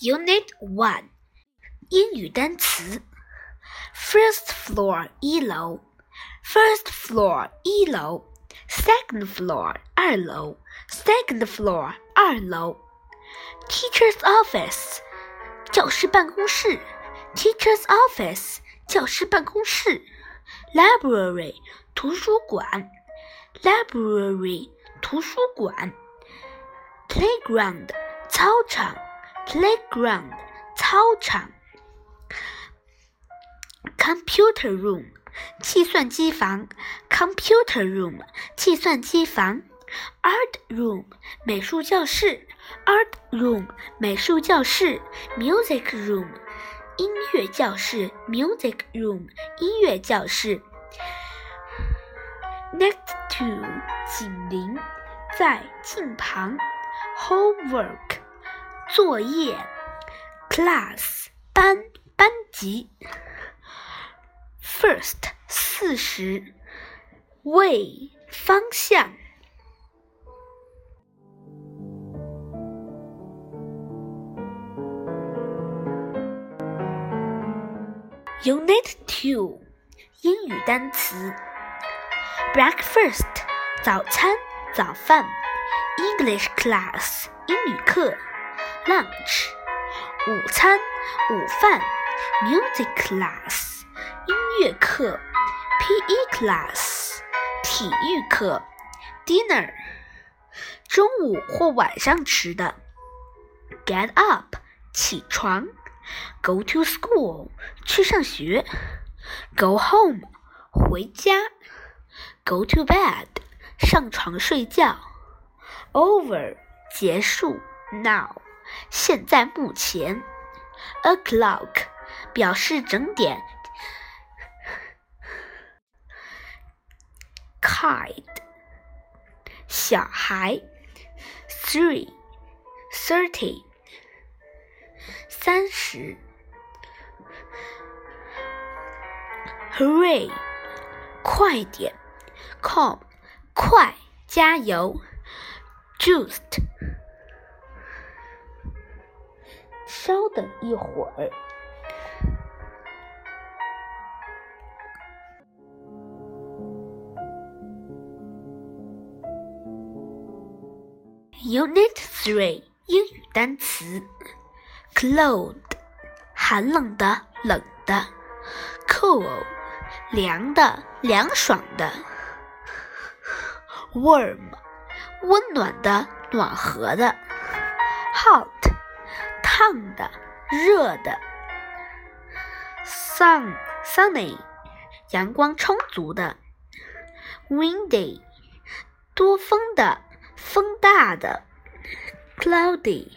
Unit One，英语单词。First floor 一楼，First floor 一楼，Second floor 二楼，Second floor 二楼。Teacher's office 教师办公室，Teacher's office 教师办公室。Library 图书馆，Library 图书馆。Playground 操场 ，Playground 操场。Computer room 计算机房，Computer room 计算机房。Art room 美术教室，Art room 美术教室。Music room 音乐教室，Music room 音乐教室。Next to 紧邻，在近旁。Homework 作业。Class 班班级。First 四十。Way 方向。Unit Two 英语单词。Breakfast 早餐早饭。English class 英语课。Lunch 午餐午饭。Music class 音乐课。PE class 体育课。Dinner 中午或晚上吃的。Get up 起床。Go to school 去上学。Go home 回家。Go to bed 上床睡觉。Over 结束。Now 现在目前。O'clock 表示整点。Kid 小孩。Three thirty 三十。Hurry 快点。Come 快加油。Just 稍等一会儿。Unit Three 英语单词：cold 寒冷的、冷的；cool 凉的、凉爽的；warm 温暖的、暖和的；hot 烫的、热的；sun sunny 阳光充足的；windy 多风的、风大的；cloudy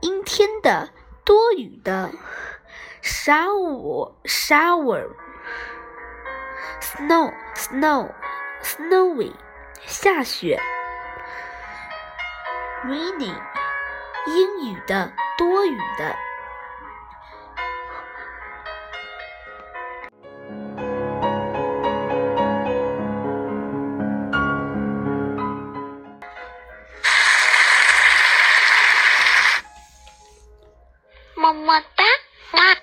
阴天的、多雨的；shower shower snow snow snowy 下雪。rainy，阴雨的，多余的。么么哒啊